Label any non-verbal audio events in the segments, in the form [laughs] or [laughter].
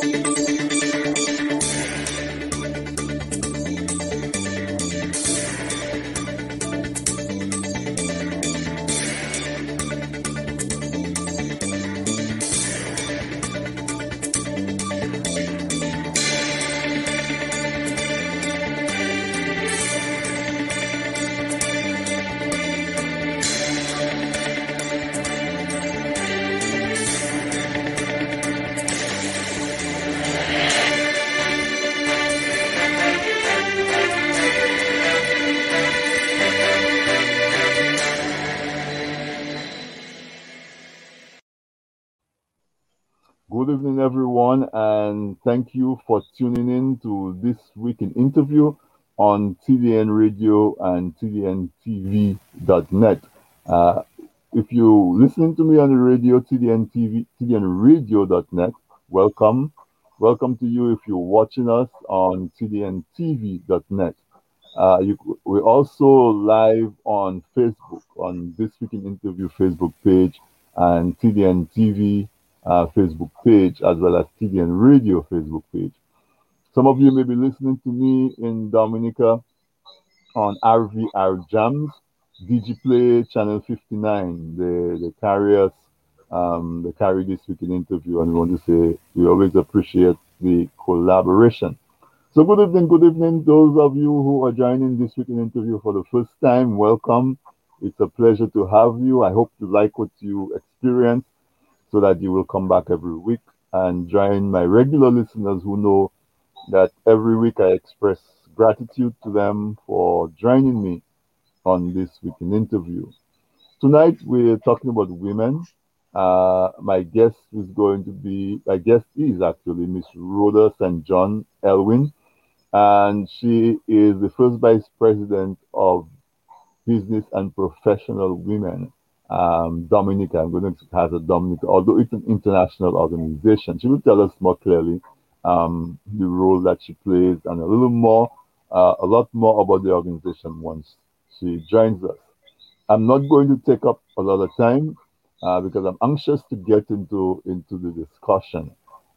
Good thank you for tuning in to this week in interview on TDN Radio and TDNTV.net. Uh, if you're listening to me on the radio, TDN TV, TDNRadio.net, welcome. Welcome to you if you're watching us on TDNTV.net. Uh, you, we're also live on Facebook, on This Week in Interview Facebook page and TDN TV uh, Facebook page as well as TDN Radio Facebook page. Some of you may be listening to me in Dominica on RVR Jams, DigiPlay Channel 59. the, they carry us, um, they carry this week in interview, and we want to say we always appreciate the collaboration. So, good evening, good evening, those of you who are joining this week in interview for the first time. Welcome. It's a pleasure to have you. I hope you like what you experience so that you will come back every week and join my regular listeners who know that every week I express gratitude to them for joining me on this week in interview. Tonight we're talking about women. Uh, my guest is going to be, my guest is actually Miss Rhoda St. John Elwin, and she is the first vice president of Business and Professional Women um, Dominica. I'm going to has a Dominica, although it's an international organization. She will tell us more clearly um, the role that she plays and a little more, uh, a lot more about the organization once she joins us. I'm not going to take up a lot of time uh, because I'm anxious to get into into the discussion.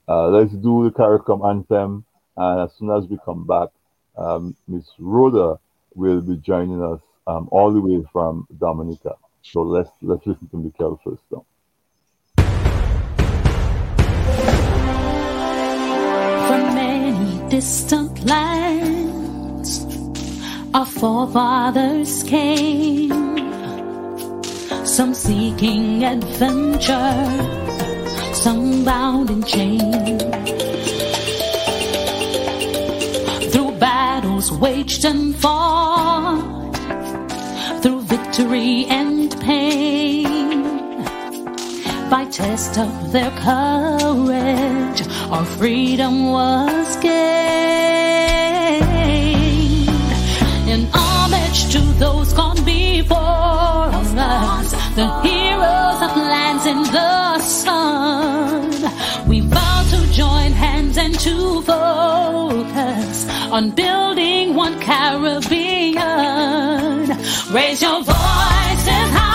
Uh, let's do the CARICOM anthem, and as soon as we come back, um, Miss Rhoda will be joining us um, all the way from Dominica. So let's let's listen to Mikel first though. From many distant lands, our forefathers came. Some seeking adventure, some bound in chains. Through battles waged and fought, through victory and By test of their courage, our freedom was gained. In homage to those gone before us, the heroes of lands in the sun, we vow to join hands and to focus on building one Caribbean. Raise your voices high,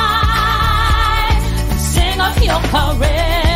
your Caribbean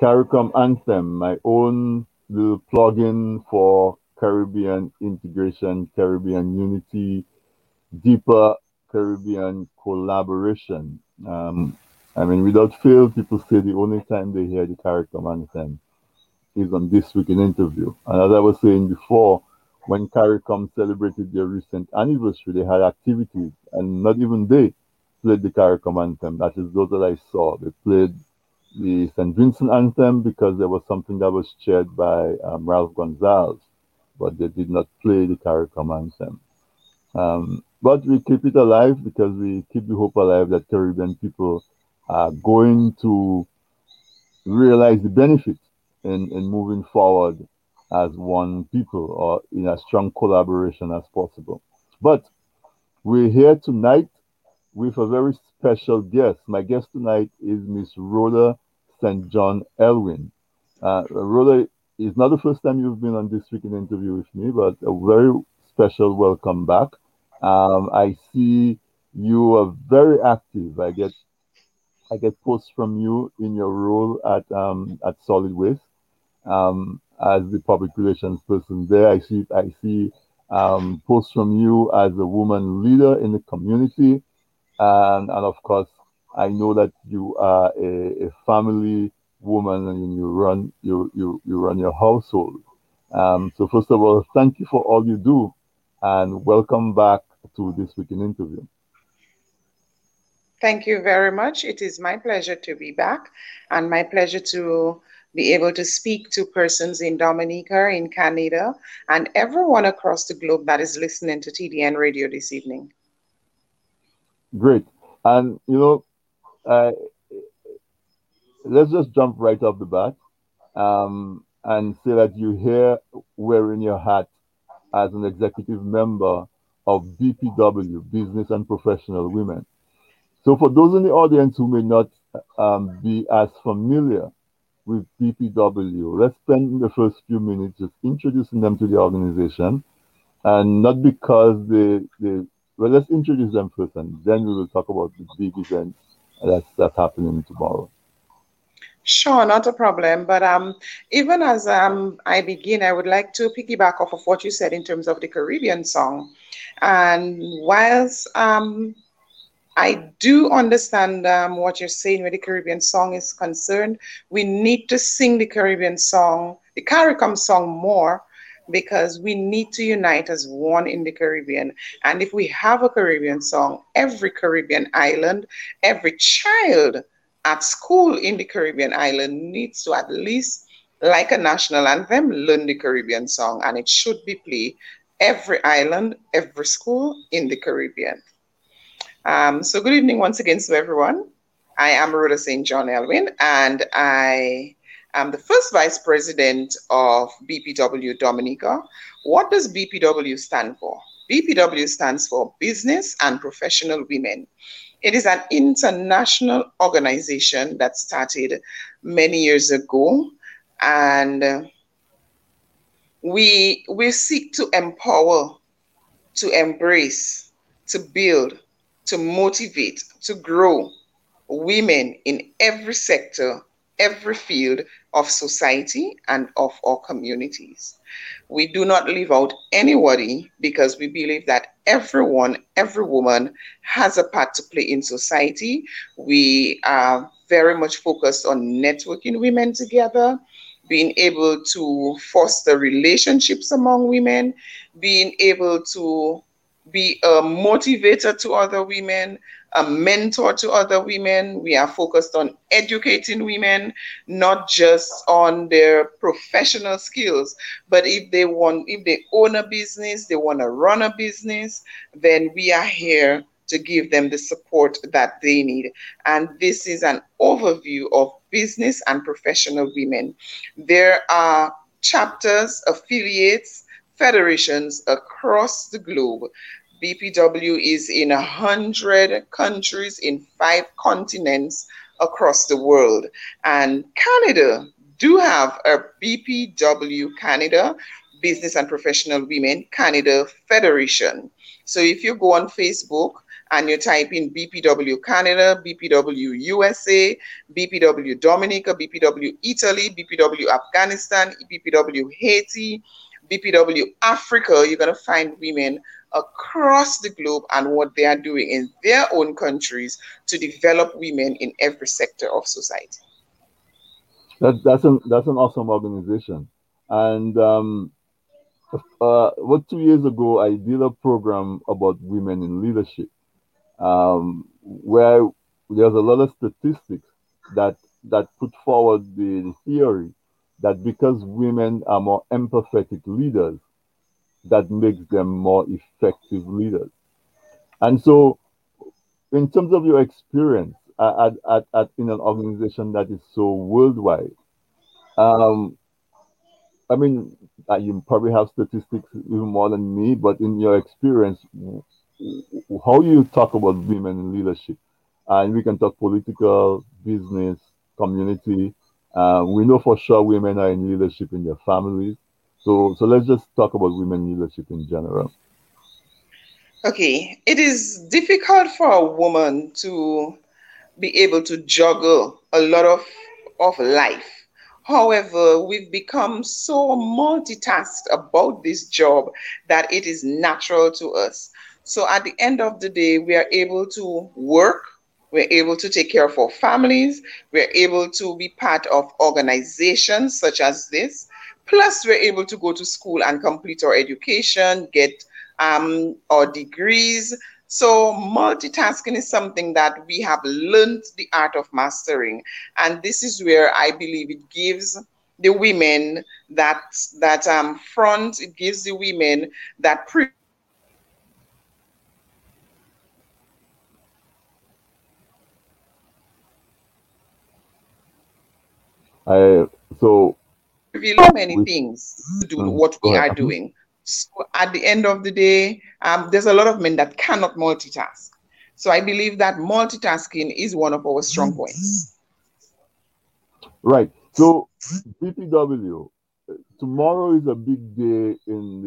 CARICOM anthem, my own little plugin for Caribbean integration, Caribbean unity, deeper Caribbean collaboration. Um, I mean, without fail, people say the only time they hear the CARICOM anthem is on this week in interview. And as I was saying before, when CARICOM celebrated their recent anniversary, they had activities, and not even they played the CARICOM anthem. That is those that I saw. They played the St. Vincent anthem because there was something that was chaired by um, Ralph Gonsalves, but they did not play the CARICOM anthem. Um, but we keep it alive because we keep the hope alive that Caribbean people are going to realize the benefit in, in moving forward as one people or in a strong collaboration as possible. But we're here tonight with a very special guest. My guest tonight is Miss Rhoda St. John Elwin. Uh, Rhoda, it's not the first time you've been on this week in interview with me, but a very special welcome back. Um, I see you are very active. I get I get posts from you in your role at um, at Solid Waste um, as the public relations person there. I see I see um, posts from you as a woman leader in the community, and and of course I know that you are a, a family woman and you run you you, you run your household. Um, so first of all, thank you for all you do, and welcome back to this week in interview. Thank you very much. It is my pleasure to be back and my pleasure to be able to speak to persons in Dominica, in Canada, and everyone across the globe that is listening to TDN radio this evening. Great. And, you know, uh, let's just jump right off the bat um, and say that you're here wearing your hat as an executive member of BPW, Business and Professional Women. So, for those in the audience who may not um, be as familiar with BPW, let's spend the first few minutes just introducing them to the organization. And not because they, they well, let's introduce them first and then we will talk about the big event that's, that's happening tomorrow. Sure, not a problem. But um, even as um, I begin, I would like to piggyback off of what you said in terms of the Caribbean song. And whilst um, I do understand um, what you're saying where the Caribbean song is concerned, we need to sing the Caribbean song, the CARICOM song more because we need to unite as one in the Caribbean. And if we have a Caribbean song, every Caribbean island, every child at school in the Caribbean island needs to at least, like a national anthem, learn the Caribbean song. And it should be played every island, every school in the Caribbean. Um, so, good evening once again to everyone. I am Rhoda St. John Elwin, and I am the first vice president of BPW Dominica. What does BPW stand for? BPW stands for Business and Professional Women. It is an international organization that started many years ago, and we we seek to empower, to embrace, to build, to motivate, to grow women in every sector, every field of society and of our communities. We do not leave out anybody because we believe that everyone, every woman has a part to play in society. We are very much focused on networking women together, being able to foster relationships among women, being able to be a motivator to other women, a mentor to other women. We are focused on educating women, not just on their professional skills, but if they want, if they own a business, they want to run a business, then we are here to give them the support that they need. And this is an overview of business and professional women. There are chapters, affiliates, federations across the globe BPW is in a hundred countries in five continents across the world. And Canada do have a BPW Canada, Business and Professional Women Canada Federation. So if you go on Facebook and you type in BPW Canada, BPW USA, BPW Dominica, BPW Italy, BPW Afghanistan, BPW Haiti, BPW Africa, you're going to find women across the globe and what they are doing in their own countries to develop women in every sector of society. That, that's an that's an awesome organization, and um, uh, what two years ago I did a program about women in leadership, um, where there's a lot of statistics that that put forward the theory that because women are more empathetic leaders, that makes them more effective leaders. And so, in terms of your experience at, at, at in an organization that is so worldwide, um, I mean, uh, you probably have statistics even more than me, but in your experience, how you talk about women in leadership, and we can talk political, business, community. Uh, we know for sure women are in leadership in their families. So, so let's just talk about women leadership in general. Okay, it is difficult for a woman to be able to juggle a lot of of life. However, we've become so multitasked about this job that it is natural to us. So at the end of the day, we are able to work, we're able to take care of our families, we're able to be part of organizations such as this, Plus, we're able to go to school and complete our education, get um, our degrees. So, multitasking is something that we have learned the art of mastering. And this is where I believe it gives the women that that um, front, it gives the women that I so reveal many things to do mm. what we are doing. So at the end of the day, um, there's a lot of men that cannot multitask. So I believe that multitasking is one of our strong points. Right. So BPW, tomorrow is a big day in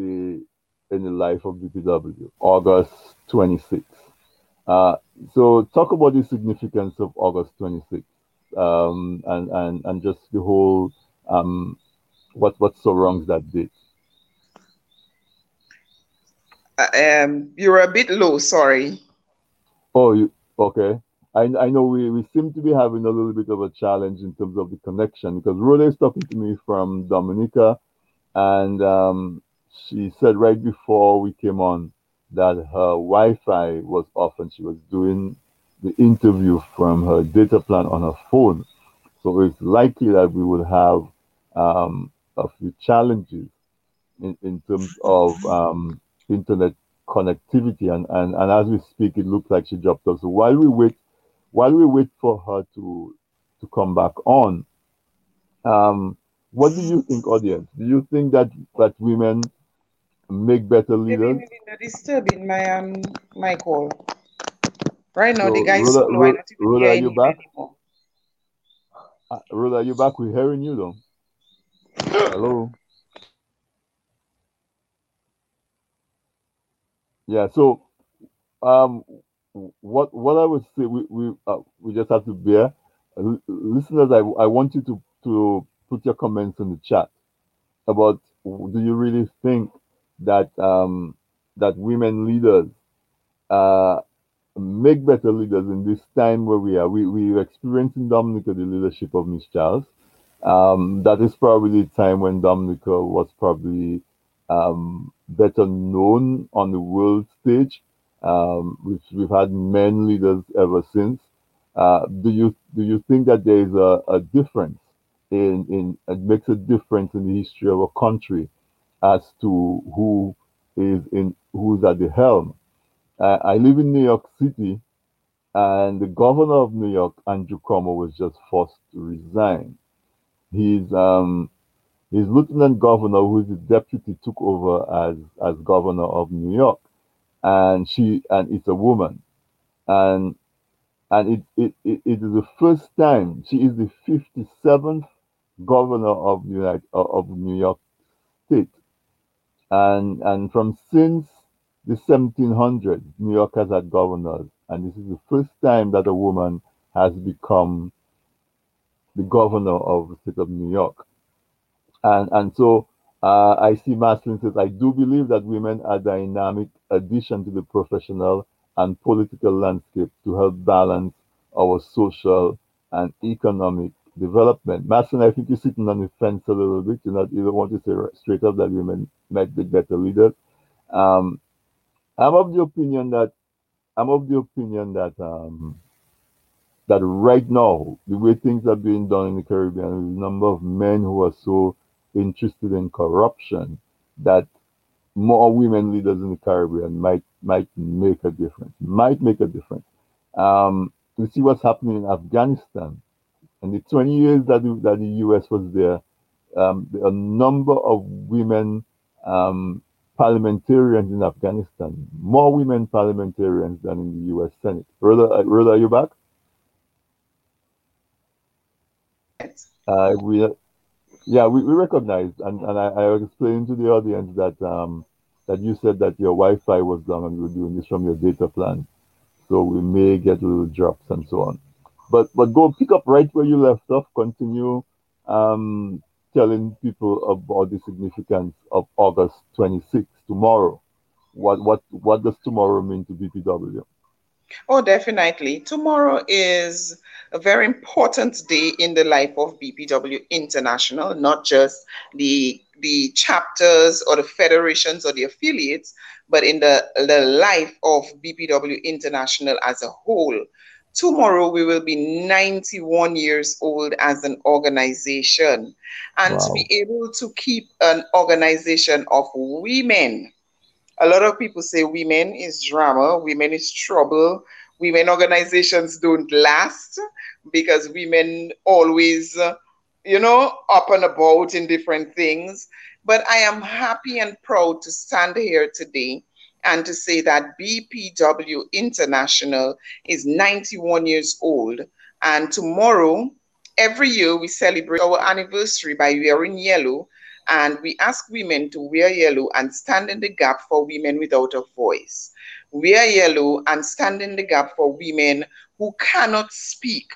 the in the life of BPW, August 26th. Uh, so talk about the significance of August 26th um, and, and, and just the whole um, what what's so wrong that date? Uh, um, you're a bit low. Sorry. Oh, you, okay. I, I know we, we seem to be having a little bit of a challenge in terms of the connection because Rhoda is talking to me from Dominica, and um, she said right before we came on that her Wi-Fi was off and she was doing the interview from her data plan on her phone. So it's likely that we will have um, a few challenges in, in terms of um, internet connectivity. And, and, and as we speak, it looks like she dropped off. So while we wait, while we wait for her to to come back on, um, what do you think, audience? Do you think that that women make better leaders? Maybe, maybe disturbing my um my call. Right now, So, the guy's Rhoda, slow. Rhoda, Rhoda, are you back? Anymore. Uh, Rhoda, are you back? We're hearing you though. Hello. Yeah. So, um, what what I would say, we we uh, we just have to bear, uh, listeners. I I want you to to put your comments in the chat about do you really think that um that women leaders uh make better leaders in this time where we are. We we're experiencing Dominica the leadership of Miss Charles. Um, that is probably the time when Dominica was probably um, better known on the world stage. Um, we've, we've had men leaders ever since. Uh, do you do you think that there is a, a difference in, in it makes a difference in the history of a country as to who is in who's at the helm? Uh, I live in New York City, and the governor of New York, Andrew Cuomo, was just forced to resign. His um, his lieutenant governor, who is the deputy, took over as as governor of New York, and she and it's a woman, and and it it, it, it is the first time she is the fifty seventh governor of United of New York State, and and from since the 1700s, New Yorkers had governors, and this is the first time that a woman has become the governor of the state of New York. And and so uh, I see Maslin says, I do believe that women are dynamic addition to the professional and political landscape to help balance our social and economic development. Maslin, I think you're sitting on the fence a little bit. You're not, you don't want to say straight up that women might be better leaders. Um, I'm of the opinion that I'm of the opinion that um, that right now, the way things are being done in the Caribbean, the number of men who are so interested in corruption that more women leaders in the Caribbean might might make a difference. Might make a difference. Um, see what's happening in Afghanistan, and the 20 years that the, that the U.S. was there, um, a number of women um, parliamentarians in Afghanistan, more women parliamentarians than in the U.S. Senate. Rhoda, Rhoda are you back? Uh, we, yeah, we, we recognize, and, and I, I explained to the audience that um, that you said that your Wi-Fi was down and you were doing this from your data plan, so we may get little drops and so on. But but go pick up right where you left off. Continue um, telling people about the significance of August 26th tomorrow. What what what does tomorrow mean to BPW? Oh, definitely. Tomorrow is a very important day in the life of BPW International, not just the the chapters or the federations or the affiliates, but in the, the life of BPW International as a whole. Tomorrow we will be 91 years old as an organization. And to be able to keep an organization of women a lot of people say women is drama, women is trouble, women organizations don't last because women always, you know, up and about in different things. But I am happy and proud to stand here today and to say that BPW International is 91 years old. And tomorrow, every year, we celebrate our anniversary by wearing yellow and we ask women to wear yellow and stand in the gap for women without a voice. Wear yellow and stand in the gap for women who cannot speak.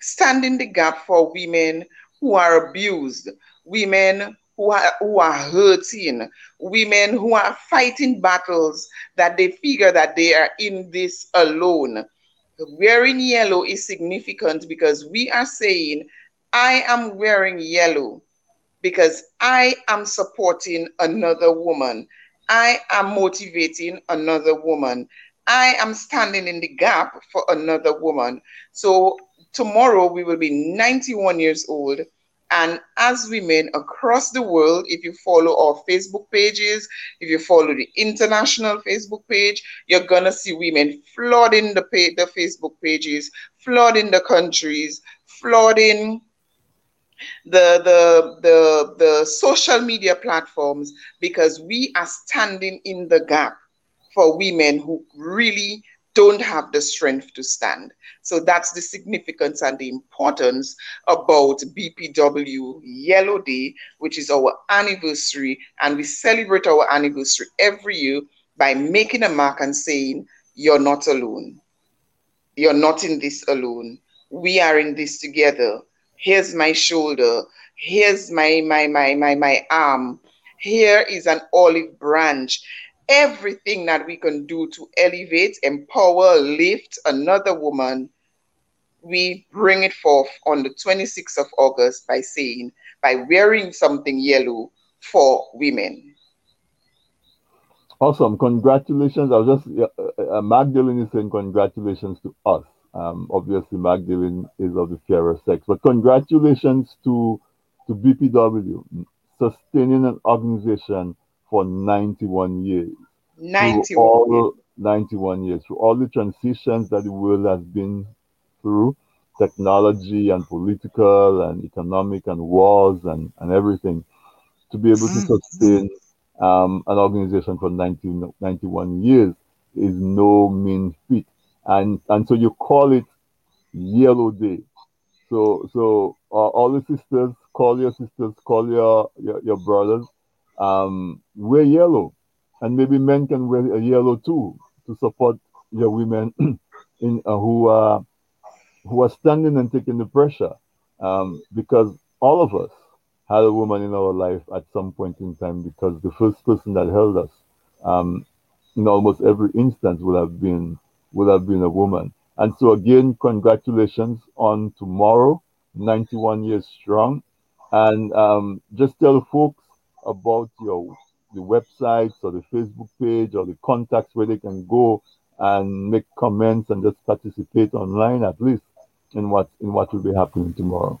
Stand in the gap for women who are abused, women who are, who are hurting, women who are fighting battles that they figure that they are in this alone. Wearing yellow is significant because we are saying, I am wearing yellow because I am supporting another woman. I am motivating another woman. I am standing in the gap for another woman. So tomorrow we will be 91 years old And as women across the world, if you follow our Facebook pages, if you follow the international Facebook page, you're gonna see women flooding the page, the Facebook pages, flooding the countries, flooding the, the the the social media platforms because we are standing in the gap for women who really don't have the strength to stand. So that's the significance and the importance about BPW Yellow Day, which is our anniversary. And we celebrate our anniversary every year by making a mark and saying, You're not alone. You're not in this alone. We are in this together. Here's my shoulder. Here's my my my my my arm. Here is an olive branch everything that we can do to elevate, empower, lift another woman, we bring it forth on the 26th of August by saying, by wearing something yellow for women. Awesome. Congratulations. I was just, uh, uh, Magdalene is saying congratulations to us. Um, obviously, Magdalene is of the fairer sex, but congratulations to, to BPW, sustaining an organization for 91 years. 91 all 91 years. Through all the transitions that the world has been through, technology and political and economic and wars and, and everything, to be able to mm. sustain um, an organization for 19, 91 years is no mean feat. And, and so you call it Yellow Day. So, so uh, all the sisters, call your sisters, call your, your, your brothers, um, wear yellow, and maybe men can wear yellow too to support your women [clears throat] in uh, who are who are standing and taking the pressure, um, because all of us had a woman in our life at some point in time because the first person that held us um, in almost every instance would have been would have been a woman. And so again, congratulations on tomorrow, 91 years strong. And um, just tell folks about your the websites or the Facebook page or the contacts where they can go and make comments and just participate online at least in what in what will be happening tomorrow.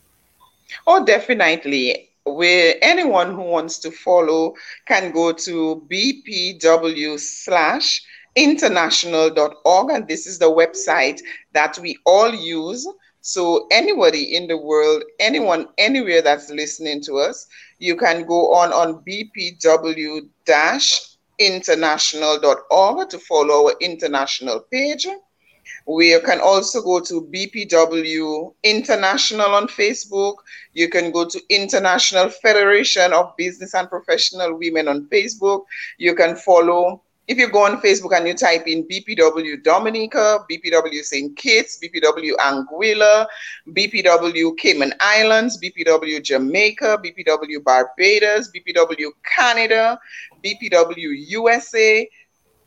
Oh, definitely. Where anyone who wants to follow can go to bpw slash international.org and this is the website that we all use so anybody in the world, anyone anywhere that's listening to us, you can go on on bpw-international.org to follow our international page. We can also go to BPW International on Facebook. You can go to International Federation of Business and Professional Women on Facebook. You can follow if you go on Facebook and you type in BPW Dominica, BPW St. Kitts, BPW Anguilla, BPW Cayman Islands, BPW Jamaica, BPW Barbados, BPW Canada, BPW USA,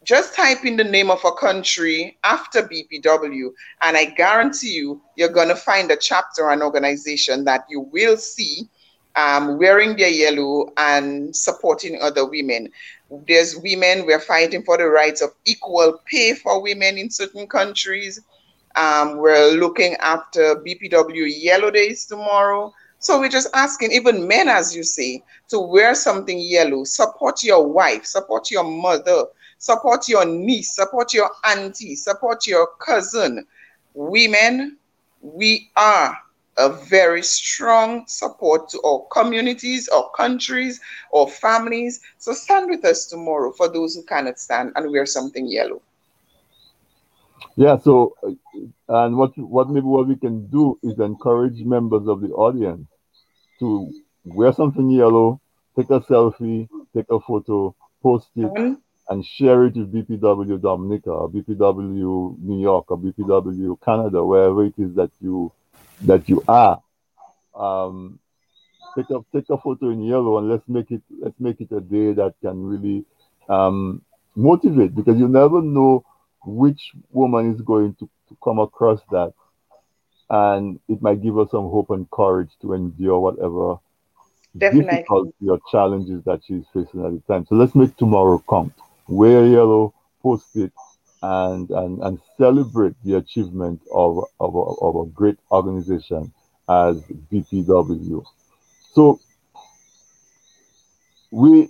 just type in the name of a country after BPW, and I guarantee you, you're going to find a chapter or an organization that you will see um, wearing their yellow and supporting other women. There's women, we're fighting for the rights of equal pay for women in certain countries. Um, we're looking after BPW Yellow Days tomorrow. So we're just asking, even men, as you say, to wear something yellow. Support your wife, support your mother, support your niece, support your auntie, support your cousin. Women, we are a very strong support to our communities, our countries, our families. So stand with us tomorrow for those who cannot stand and wear something yellow. Yeah, so and what what maybe what we can do is encourage members of the audience to wear something yellow, take a selfie, take a photo, post it, mm-hmm. and share it with BPW Dominica or BPW New York or BPW Canada, wherever it is that you that you are. Um, take a take a photo in yellow and let's make it let's make it a day that can really um, motivate because you never know which woman is going to, to come across that and it might give us some hope and courage to endure whatever Definitely. difficulty or challenges that she's facing at the time. So let's make tomorrow count. Wear yellow, post it, and, and, and celebrate the achievement of, of, of a great organization as BPW. so we,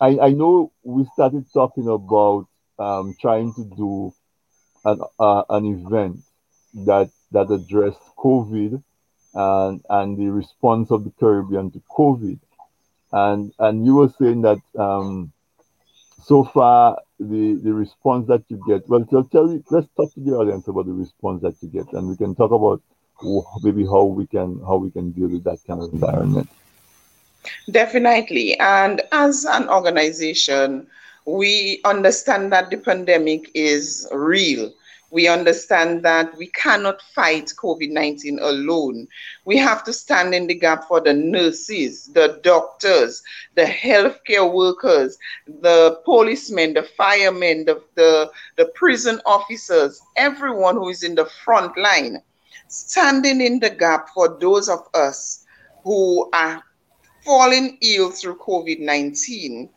I, I know we started talking about um, trying to do an, uh, an event that that addressed COVID and and the response of the Caribbean to COVID, and and you were saying that um, so far the the response that you get. Well, tell, you, let's talk to the audience about the response that you get, and we can talk about maybe how we can how we can deal with that kind of environment. Definitely, and as an organization, we understand that the pandemic is real we understand that we cannot fight COVID 19 alone. We have to stand in the gap for the nurses, the doctors, the healthcare workers, the policemen, the firemen, the, the, the prison officers, everyone who is in the front line, standing in the gap for those of us who are falling ill through COVID 19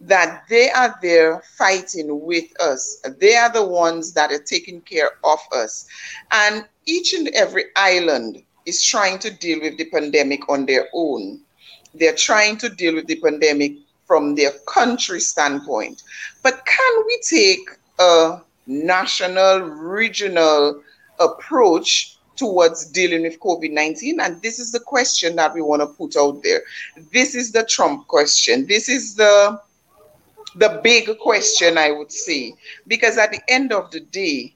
that they are there fighting with us. They are the ones that are taking care of us. And each and every island is trying to deal with the pandemic on their own. They're trying to deal with the pandemic from their country standpoint. But can we take a national, regional approach towards dealing with COVID 19? And this is the question that we want to put out there. This is the Trump question. This is the the big question, I would say, because at the end of the day,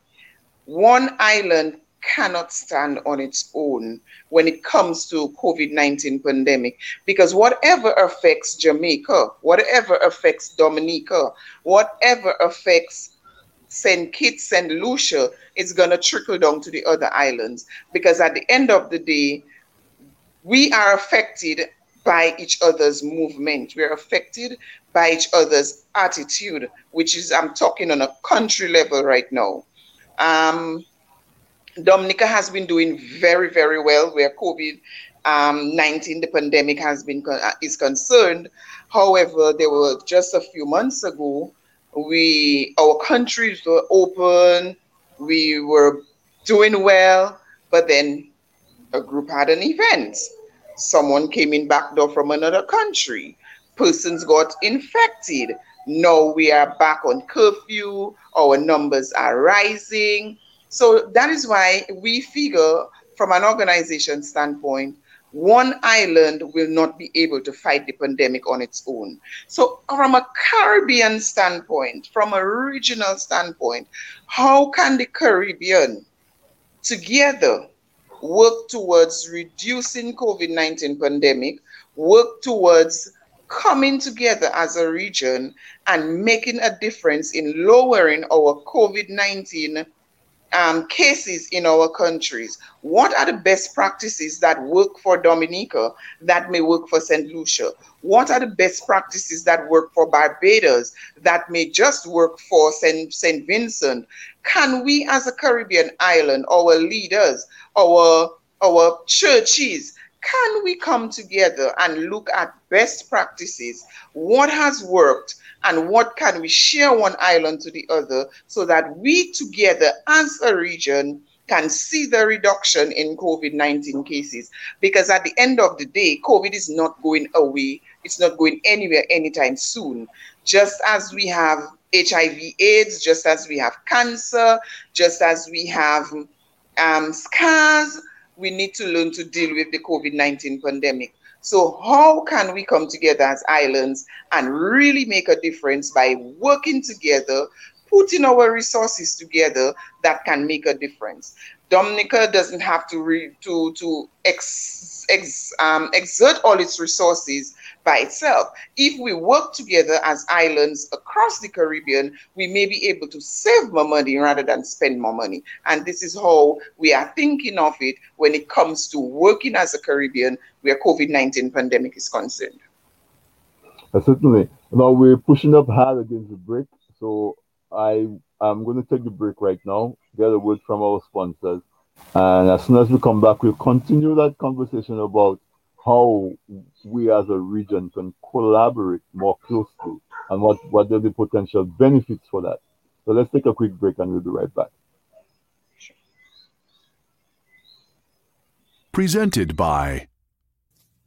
one island cannot stand on its own when it comes to COVID-19 pandemic because whatever affects Jamaica, whatever affects Dominica, whatever affects St. Kitts and Lucia, it's going to trickle down to the other islands because at the end of the day, we are affected by each other's movement. We're affected by each other's attitude, which is, I'm talking on a country level right now. Um, Dominica has been doing very, very well where COVID um, 19, the pandemic has been uh, is concerned. However, there were just a few months ago, we our countries were open, we were doing well, but then a group had an event. Someone came in back door from another country persons got infected. Now we are back on curfew, our numbers are rising. So that is why we figure, from an organization standpoint, one island will not be able to fight the pandemic on its own. So, from a Caribbean standpoint, from a regional standpoint, how can the Caribbean together work towards reducing COVID-19 pandemic, work towards coming together as a region and making a difference in lowering our COVID 19 um, cases in our countries. What are the best practices that work for Dominica that may work for St. Lucia? What are the best practices that work for Barbados that may just work for St. St. Vincent? Can we, as a Caribbean island, our leaders, our our churches, can we come together and look at best practices, what has worked, and what can we share one island to the other so that we together as a region can see the reduction in COVID 19 cases. Because at the end of the day, COVID is not going away, it's not going anywhere anytime soon. Just as we have HIV, AIDS, just as we have cancer, just as we have um, scars we need to learn to deal with the COVID 19 pandemic. So, how can we come together as islands and really make a difference by working together, putting our resources together that can make a difference? Dominica doesn't have to re, to to ex, ex, um, exert all its resources by itself. If we work together as islands across the Caribbean, we may be able to save more money rather than spend more money. And this is how we are thinking of it when it comes to working as a Caribbean where COVID-19 pandemic is concerned. Uh, certainly. Now we're pushing up hard against the break. So I am going to take the break right now, get a word from our sponsors. And as soon as we come back, we'll continue that conversation about how we as a region can collaborate more closely and what, what are the potential benefits for that. So let's take a quick break and we'll be right back. Presented by.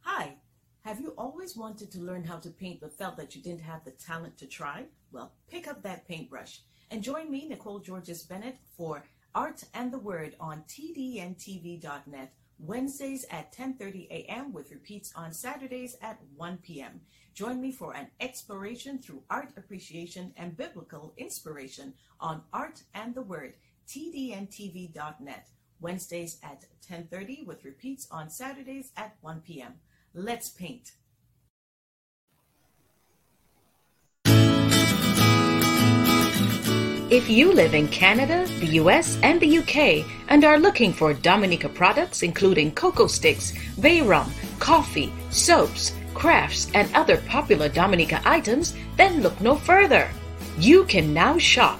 Hi, have you always wanted to learn how to paint but felt that you didn't have the talent to try? Well, pick up that paintbrush and join me, Nicole Georges Bennett, for Art and the Word on tdntv.net Wednesdays at 10:30 a.m. with repeats on Saturdays at 1 p.m. Join me for an exploration through art appreciation and biblical inspiration on Art and the Word, tdntv.net. Wednesdays at 10:30 with repeats on Saturdays at 1 p.m. Let's paint. If you live in Canada, the US, and the UK and are looking for Dominica products including cocoa sticks, bay rum, coffee, soaps, crafts, and other popular Dominica items, then look no further. You can now shop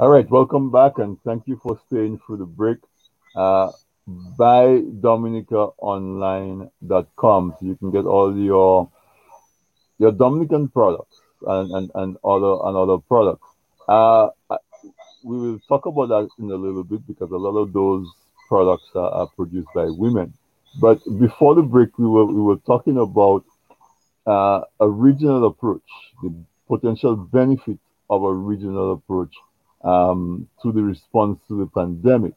All right, welcome back and thank you for staying through the break. Uh, buy dominicaonline.com so you can get all your your Dominican products and, and, and other and other products. Uh, we will talk about that in a little bit because a lot of those products are, are produced by women. But before the break, we were we were talking about uh, a regional approach, the potential benefit of a regional approach um, to the response to the pandemic.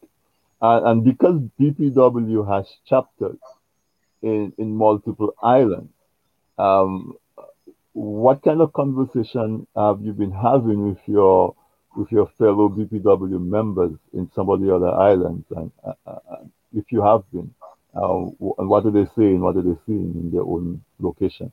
Uh, and because BPW has chapters in, in multiple islands, um, what kind of conversation have you been having with your with your fellow BPW members in some of the other islands? And uh, uh, if you have been, uh, what are they saying? What are they seeing in their own location?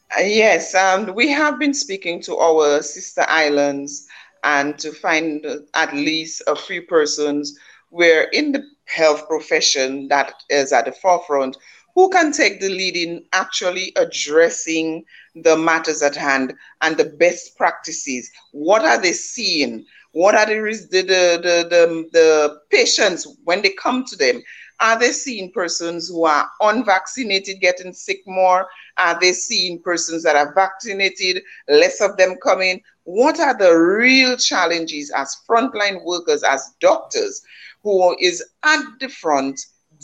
Uh, yes, um, we have been speaking to our sister islands and to find at least a few persons where in the health profession that is at the forefront who can take the lead in actually addressing the matters at hand and the best practices. What are they seeing? What are the, the, the, the, the patients when they come to them? Are they seeing persons who are unvaccinated getting sick more? Are they seeing persons that are vaccinated, less of them coming? What are the real challenges as frontline workers, as doctors, who is at the front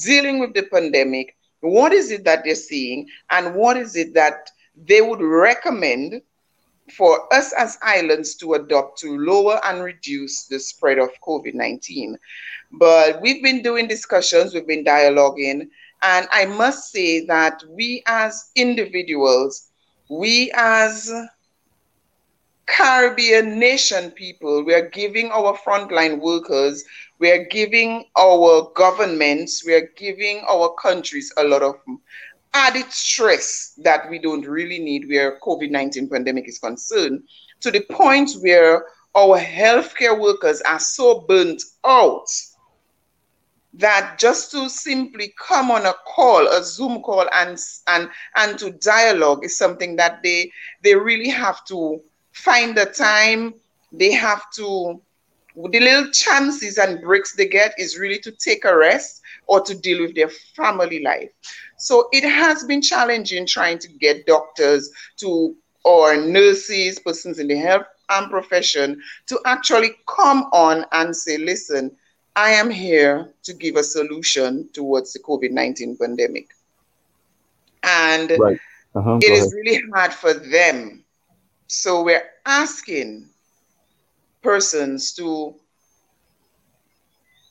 dealing with the pandemic? What is it that they're seeing, and what is it that they would recommend for us as islands to adopt to lower and reduce the spread of COVID 19? But we've been doing discussions, we've been dialoguing, and I must say that we as individuals, we as Caribbean nation people, we are giving our frontline workers, we are giving our governments, we are giving our countries a lot of added stress that we don't really need where COVID-19 pandemic is concerned, to the point where our healthcare workers are so burnt out that just to simply come on a call, a Zoom call, and and and to dialogue is something that they they really have to find the time. They have to the little chances and breaks they get is really to take a rest or to deal with their family life. So it has been challenging trying to get doctors to or nurses, persons in the health and profession to actually come on and say, listen, I am here to give a solution towards the COVID 19 pandemic. And right. uh-huh, it is really hard for them. So we're asking persons to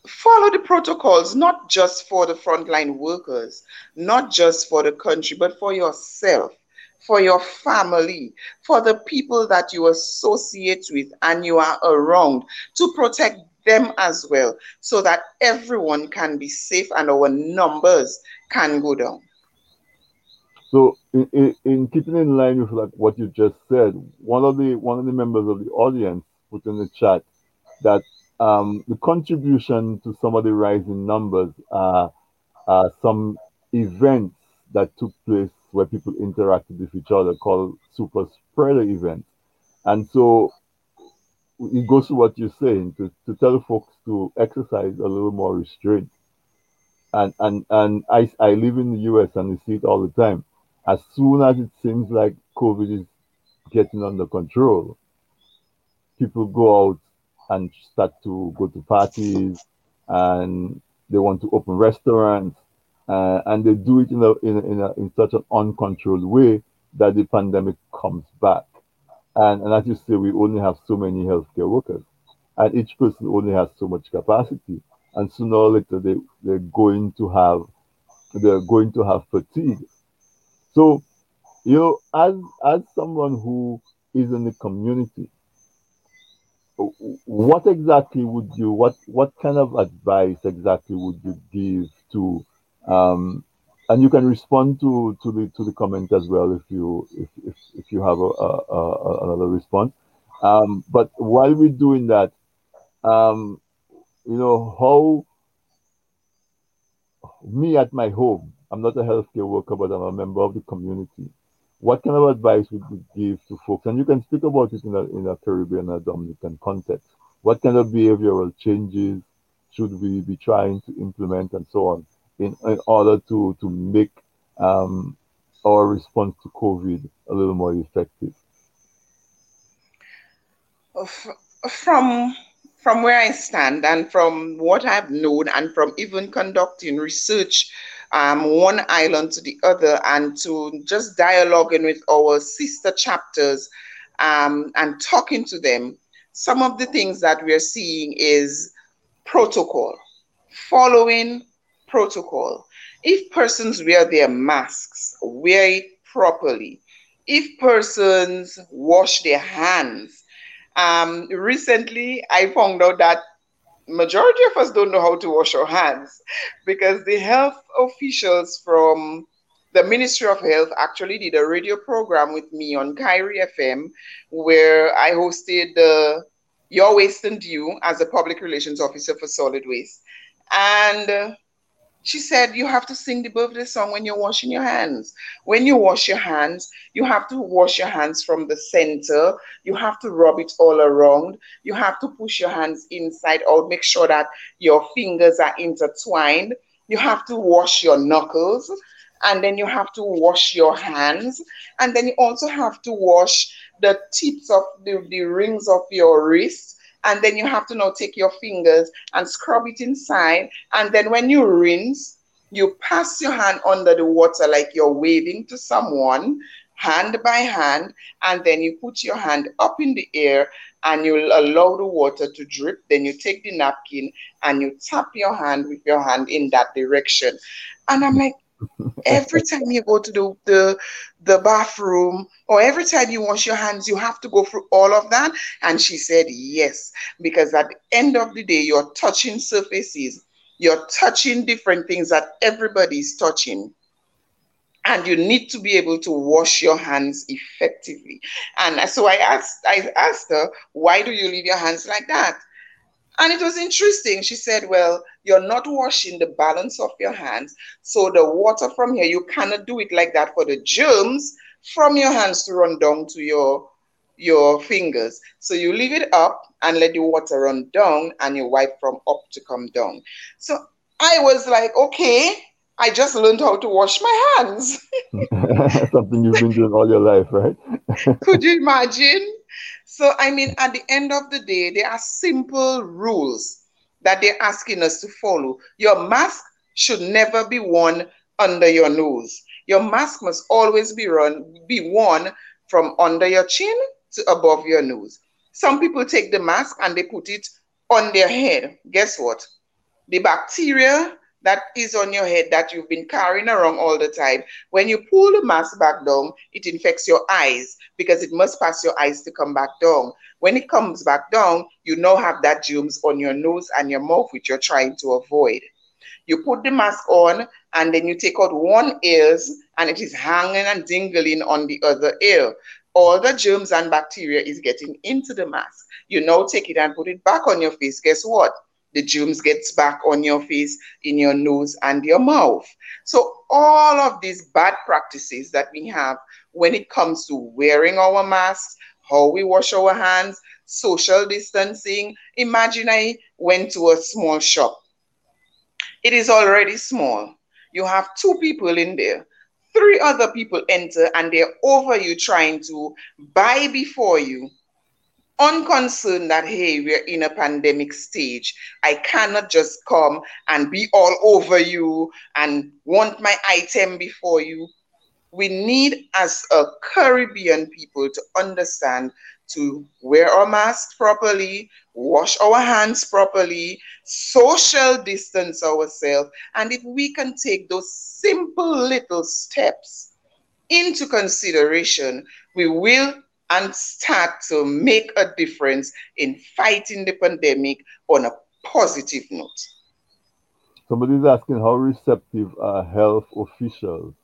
follow the protocols, not just for the frontline workers, not just for the country, but for yourself, for your family, for the people that you associate with and you are around to protect them as well so that everyone can be safe and our numbers can go down. So, in, in, in, keeping in line with like what you just said, one of the one of the members of the audience put in the chat that um, the contribution to some of the rising numbers are, are some events that took place where people interacted with each other called super spreader events. And so it goes to what you're saying to, to tell folks to exercise a little more restraint. And and and I I live in the US and we see it all the time. As soon as it seems like COVID is getting under control, people go out and start to go to parties and they want to open restaurants uh, and they do it in a, in, a, in, a, in such an uncontrolled way that the pandemic comes back. And, and as you say, we only have so many healthcare workers, and each person only has so much capacity. And sooner or later, they, they're going to have they're going to have fatigue. So, you know, as as someone who is in the community, what exactly would you what what kind of advice exactly would you give to um, and you can respond to to the to the comment as well if you if if, if you have a, a, a another response. Um, but while we're doing that, um, you know how me at my home. I'm not a healthcare worker, but I'm a member of the community. What kind of advice would you give to folks? And you can speak about it in a, in a Caribbean or Dominican context. What kind of behavioral changes should we be trying to implement and so on? in, in order to, to make um, our response to COVID a little more effective? From from where I stand and from what I've known and from even conducting research um, one island to the other and to just dialoguing with our sister chapters um, and talking to them, some of the things that we're seeing is protocol, following protocol. If persons wear their masks, wear it properly. If persons wash their hands, um, recently I found out that majority of us don't know how to wash our hands because the health officials from the Ministry of Health actually did a radio program with me on Kairi FM where I hosted the Your Waste and You as a public relations officer for solid waste. And she said you have to sing the birthday song when you're washing your hands. When you wash your hands, you have to wash your hands from the center. You have to rub it all around. You have to push your hands inside out. Make sure that your fingers are intertwined. You have to wash your knuckles. And then you have to wash your hands. And then you also have to wash the tips of the, the rings of your wrists and then you have to now take your fingers and scrub it inside. And then when you rinse, you pass your hand under the water like you're waving to someone, hand by hand, and then you put your hand up in the air and you allow the water to drip. Then you take the napkin and you tap your hand with your hand in that direction. And I'm like, every time you go to the, the the bathroom or every time you wash your hands you have to go through all of that. And she said yes because at the end of the day you're touching surfaces. You're touching different things that everybody's touching. And you need to be able to wash your hands effectively. And so i asked i asked her why do you leave your hands like that and it was interesting. She said, Well, you're not washing the balance of your hands. So the water from here, you cannot do it like that for the germs from your hands to run down to your your fingers. So you leave it up and let the water run down and you wipe from up to come down. So I was like, okay, I just learned how to wash my hands. [laughs] Something you've been doing all your life, right? [laughs] Could you imagine? So, I mean, at the end of the day, there are simple rules that they're asking us to follow. Your mask should never be worn under your nose. Your mask must always be run be worn from under your chin to above your nose. Some people take the mask and they put it on their head. Guess what? The bacteria that is on your head that you've been carrying around all the time. When you pull the mask back down, it infects your eyes because it must pass your eyes to come back down. When it comes back down, you now have that germs on your nose and your mouth, which you're trying to avoid. You put the mask on and then you take out one ears and it is hanging and dingling on the other ear. All the germs and bacteria is getting into the mask. You now take it and put it back on your face. Guess what? The germs gets back on your face, in your nose, and your mouth. So all of these bad practices that we have when it comes to wearing our masks, how we wash our hands, social distancing. Imagine I went to a small shop. It is already small. You have two people in there. Three other people enter and they're over you trying to buy before you unconcerned that hey we're in a pandemic stage. I cannot just come and be all over you and want my item before you. We need as a caribbean people to understand to wear our masks properly wash our hands properly social distance ourselves and if we can take those simple little steps into consideration we will and start to make a difference in fighting the pandemic on a positive note. Somebody's asking how receptive are health officials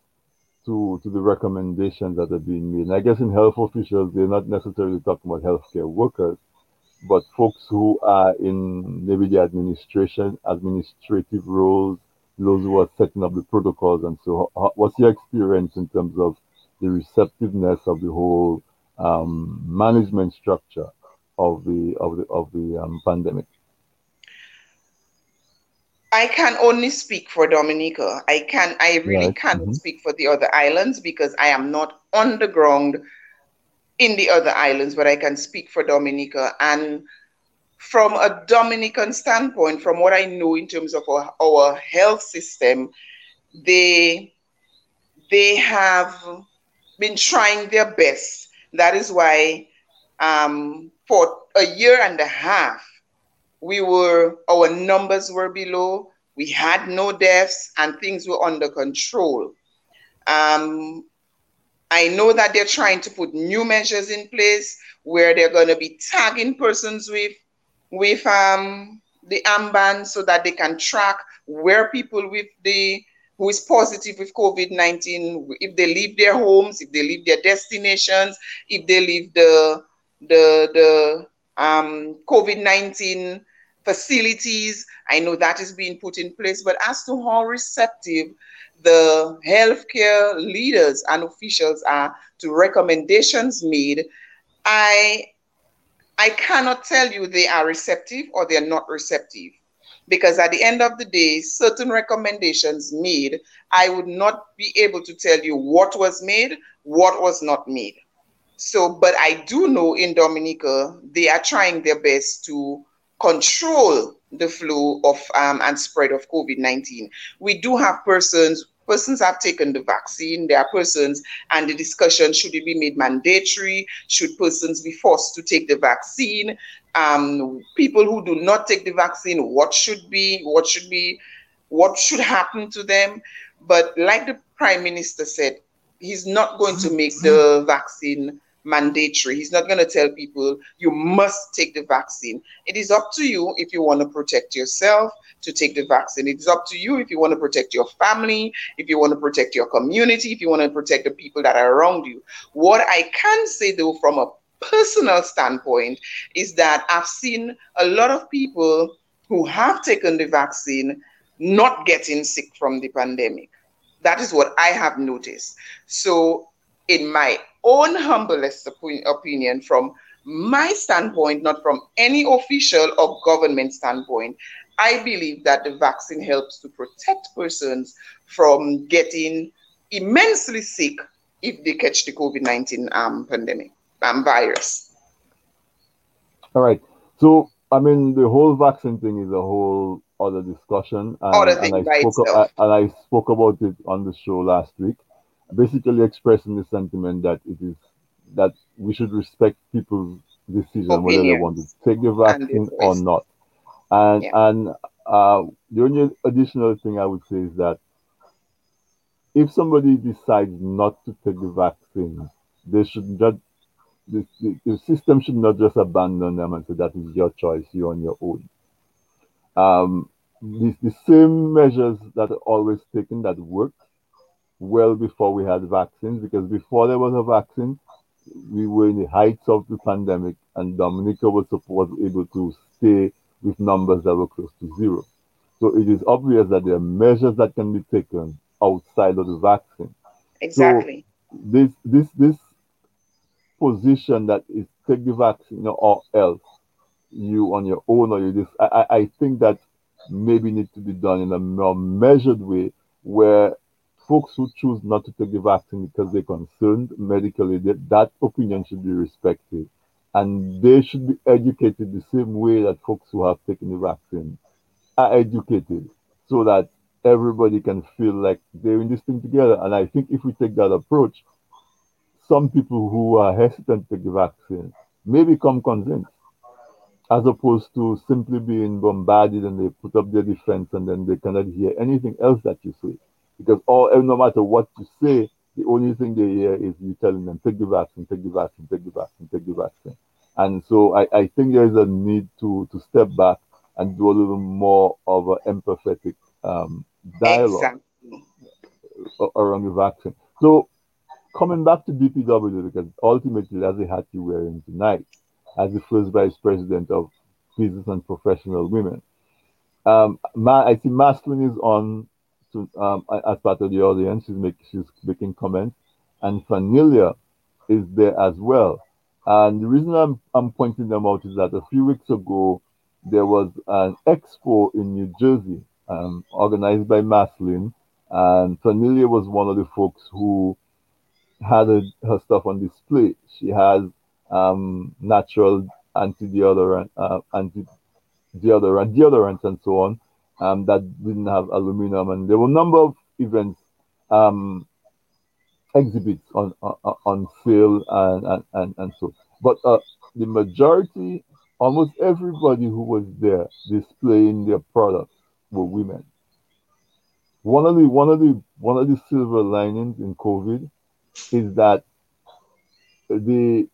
to, to the recommendations that are being made. And I guess in health officials, they're not necessarily talking about healthcare workers, but folks who are in maybe the administration, administrative roles, those who are setting up the protocols. And so, what's your experience in terms of the receptiveness of the whole um, management structure of the of the of the um, pandemic? I can only speak for Dominica. I can I really right. cannot mm-hmm. speak for the other islands because I am not on the ground in the other islands, but I can speak for Dominica. And from a Dominican standpoint, from what I know in terms of our, our health system, they they have been trying their best that is why um, for a year and a half, we were, our numbers were below, we had no deaths, and things were under control. Um, I know that they're trying to put new measures in place where they're going to be tagging persons with with um, the armband so that they can track where people with the who is positive with COVID 19, if they leave their homes, if they leave their destinations, if they leave the, the, the um, COVID 19 facilities, I know that is being put in place. But as to how receptive the healthcare leaders and officials are to recommendations made, I I cannot tell you they are receptive or they are not receptive because at the end of the day, certain recommendations made, I would not be able to tell you what was made, what was not made. So, but I do know in Dominica, they are trying their best to control the flow of um, and spread of COVID 19. We do have persons persons have taken the vaccine. There are persons, and the discussion should it be made mandatory? Should persons be forced to take the vaccine? Um, people who do not take the vaccine, what should be, what should be, what should happen to them? But like the prime minister said, he's not going to make the vaccine mandatory. He's not going to tell people you must take the vaccine. It is up to you if you want to protect yourself to take the vaccine. It's up to you if you want to protect your family, if you want to protect your community, if you want to protect the people that are around you. What I can say though, from a personal standpoint, is that I've seen a lot of people who have taken the vaccine not getting sick from the pandemic. That is what I have noticed. So, in my own humblest opinion, from my standpoint, not from any official or government standpoint, I believe that the vaccine helps to protect persons from getting immensely sick if they catch the COVID 19 um, pandemic um, virus. All right. So, I mean, the whole vaccine thing is a whole other discussion. And, other thing and, I spoke, I, and I spoke about it on the show last week, basically expressing the sentiment that it is that we should respect people's decision Opinions. whether they want to take the vaccine or not. And yeah. and uh, the only additional thing I would say is that if somebody decides not to take the vaccine, they should not. The, the, the system should not just abandon them and say that is your choice, you're on your own. Um, the, the same measures that are always taken that worked well before we had vaccines, because before there was a vaccine, we were in the heights of the pandemic, and Dominica was, was able to stay with numbers that were close to zero. So it is obvious that there are measures that can be taken outside of the vaccine. Exactly. So this this this position that is take the vaccine or else you on your own or you just I, I think that maybe need to be done in a more measured way where folks who choose not to take the vaccine because they're concerned medically that, that opinion should be respected and they should be educated the same way that folks who have taken the vaccine are educated so that everybody can feel like they're in this thing together. And I think if we take that approach, some people who are hesitant to take the vaccine may become convinced, as opposed to simply being bombarded and they put up their defense and then they cannot hear anything else that you say. Because all no matter what you say, the only thing they hear is you telling them, take the vaccine, take the vaccine, take the vaccine, take the vaccine. And so I, I think there is a need to, to step back and do a little more of an empathetic um, dialogue exactly. around the vaccine. So coming back to BPW, because ultimately that's the hat you're wearing tonight as the first vice president of business and professional women. Um, Ma, I see Maslin is on to, um, as part of the audience. She's, she's making comments. And Fanilia is there as well. And the reason I'm, I'm pointing them out is that a few weeks ago, there was an expo in New Jersey um, organized by Maslin. And Fanilia was one of the folks who had a, her stuff on display. She has um, natural anti-deodorant, uh, anti-deodorant, deodorants, and so on um, that didn't have aluminum. And there were a number of events, um, exhibits on, on, on sale and, and, and, and so. But uh, the majority, almost everybody who was there displaying their products were women. One of the one of the one of the silver linings in COVID is that the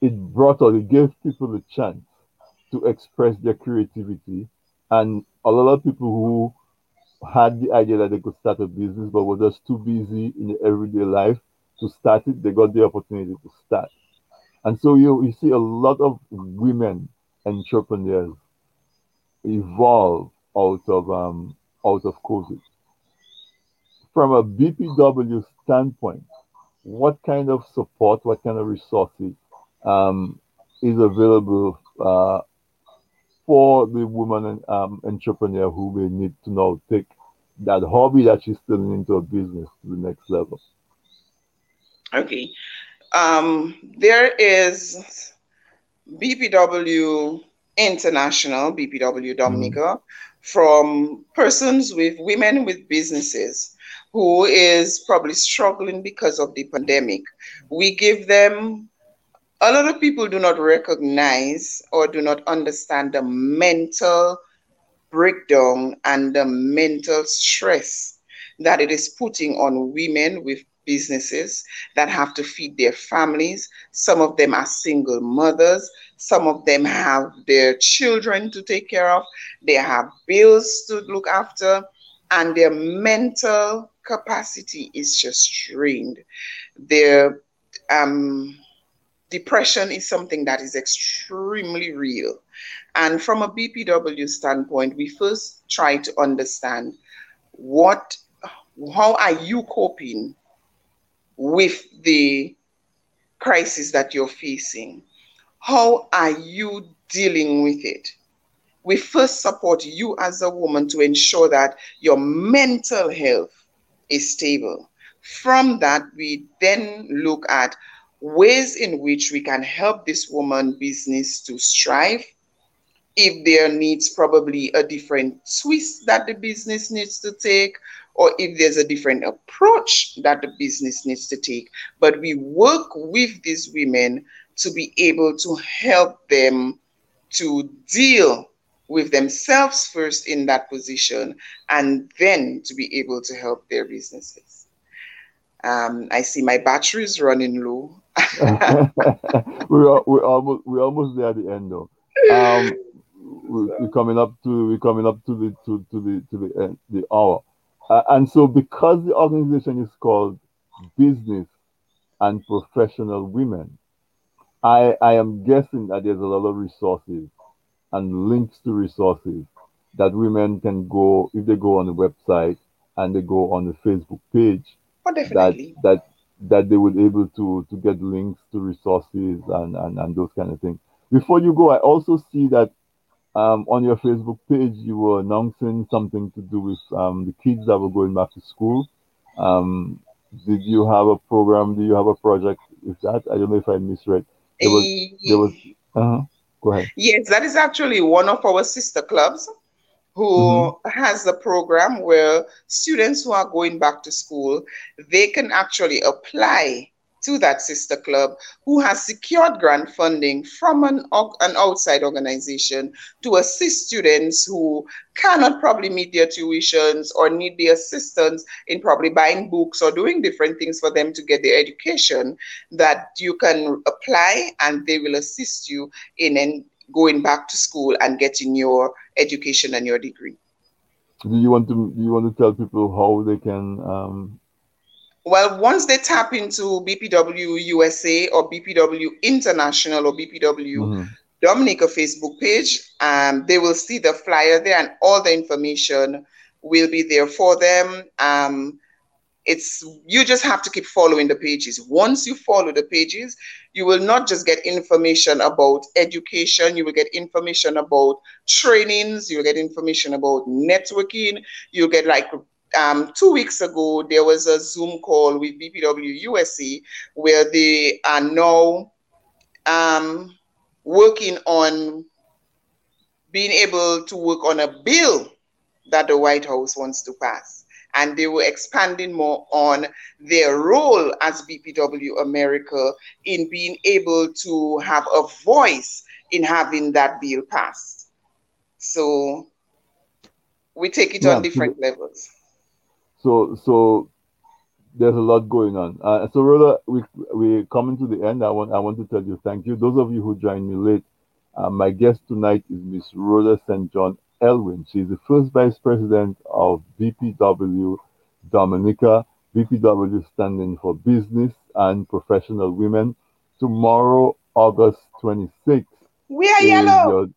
it brought or it gave people a chance to express their creativity and a lot of people who had the idea that they could start a business but were just too busy in their everyday life to start it, they got the opportunity to start. And so you, you see a lot of women entrepreneurs evolve out of um, out of COVID. From a BPW standpoint, what kind of support, what kind of resources um, is available uh, for the woman um, entrepreneur who may need to now take that hobby that she's turning into a business to the next level? Okay. Um, there is BPW International, BPW Dominica, mm-hmm. from persons with women with businesses who is probably struggling because of the pandemic. We give them a lot of people do not recognize or do not understand the mental breakdown and the mental stress that it is putting on women with businesses that have to feed their families. Some of them are single mothers. Some of them have their children to take care of. They have bills to look after, and their mental capacity is just strained. Their um, depression is something that is extremely real. And from a BPW standpoint, we first try to understand what, how are you coping with the crisis that you're facing? How are you dealing with it? We first support you as a woman to ensure that your mental health is stable. From that, we then look at ways in which we can help this woman business to strive. If there needs probably a different twist that the business needs to take, or if there's a different approach that the business needs to take. But we work with these women to be able to help them to deal with themselves first in that position and then to be able to help their businesses. Um, I see my battery is running low. [laughs] we're, we're almost we're almost there at the end though. Um, we're, coming up to we're coming up to the to, to the to the end, the hour, uh, and so because the organization is called Business and Professional Women, I I am guessing that there's a lot of resources and links to resources that women can go if they go on the website and they go on the Facebook page. Oh, definitely. That that that they would able to to get links to resources and, and, and those kind of things. Before you go, I also see that um, on your Facebook page you were announcing something to do with um, the kids that were going back to school. Um, did you have a program? Do you have a project with that? I don't know if I misread. There was, there was uh-huh. Go ahead. Yes, that is actually one of our sister clubs who mm-hmm. has a program where students who are going back to school they can actually apply to that sister club who has secured grant funding from an, an outside organization to assist students who cannot probably meet their tuitions or need the assistance in probably buying books or doing different things for them to get their education that you can apply and they will assist you in, in going back to school and getting your education and your degree. Do you want to do you want to tell people how they can um, well, once they tap into BPW USA or BPW International or BPW mm-hmm. Dominica Facebook page, um, they will see the flyer there and all the information will be there for them. Um, it's you just have to keep following the pages. Once you follow the pages, you will not just get information about education, you will get information about trainings, you'll get information about networking, you'll get like um, two weeks ago, there was a Zoom call with BPW USA where they are now um, working on being able to work on a bill that the White House wants to pass. And they were expanding more on their role as BPW America in being able to have a voice in having that bill passed. So we take it yeah, on different levels. So so there's a lot going on. Uh, so Rhoda, we we coming to the end. I want I want to tell you thank you. Those of you who joined me late, uh, my guest tonight is Miss Rhoda St. John Elwin. She's the first vice president of BPW Dominica. BPW standing for Business and Professional Women. Tomorrow, August 26th. We are yellow.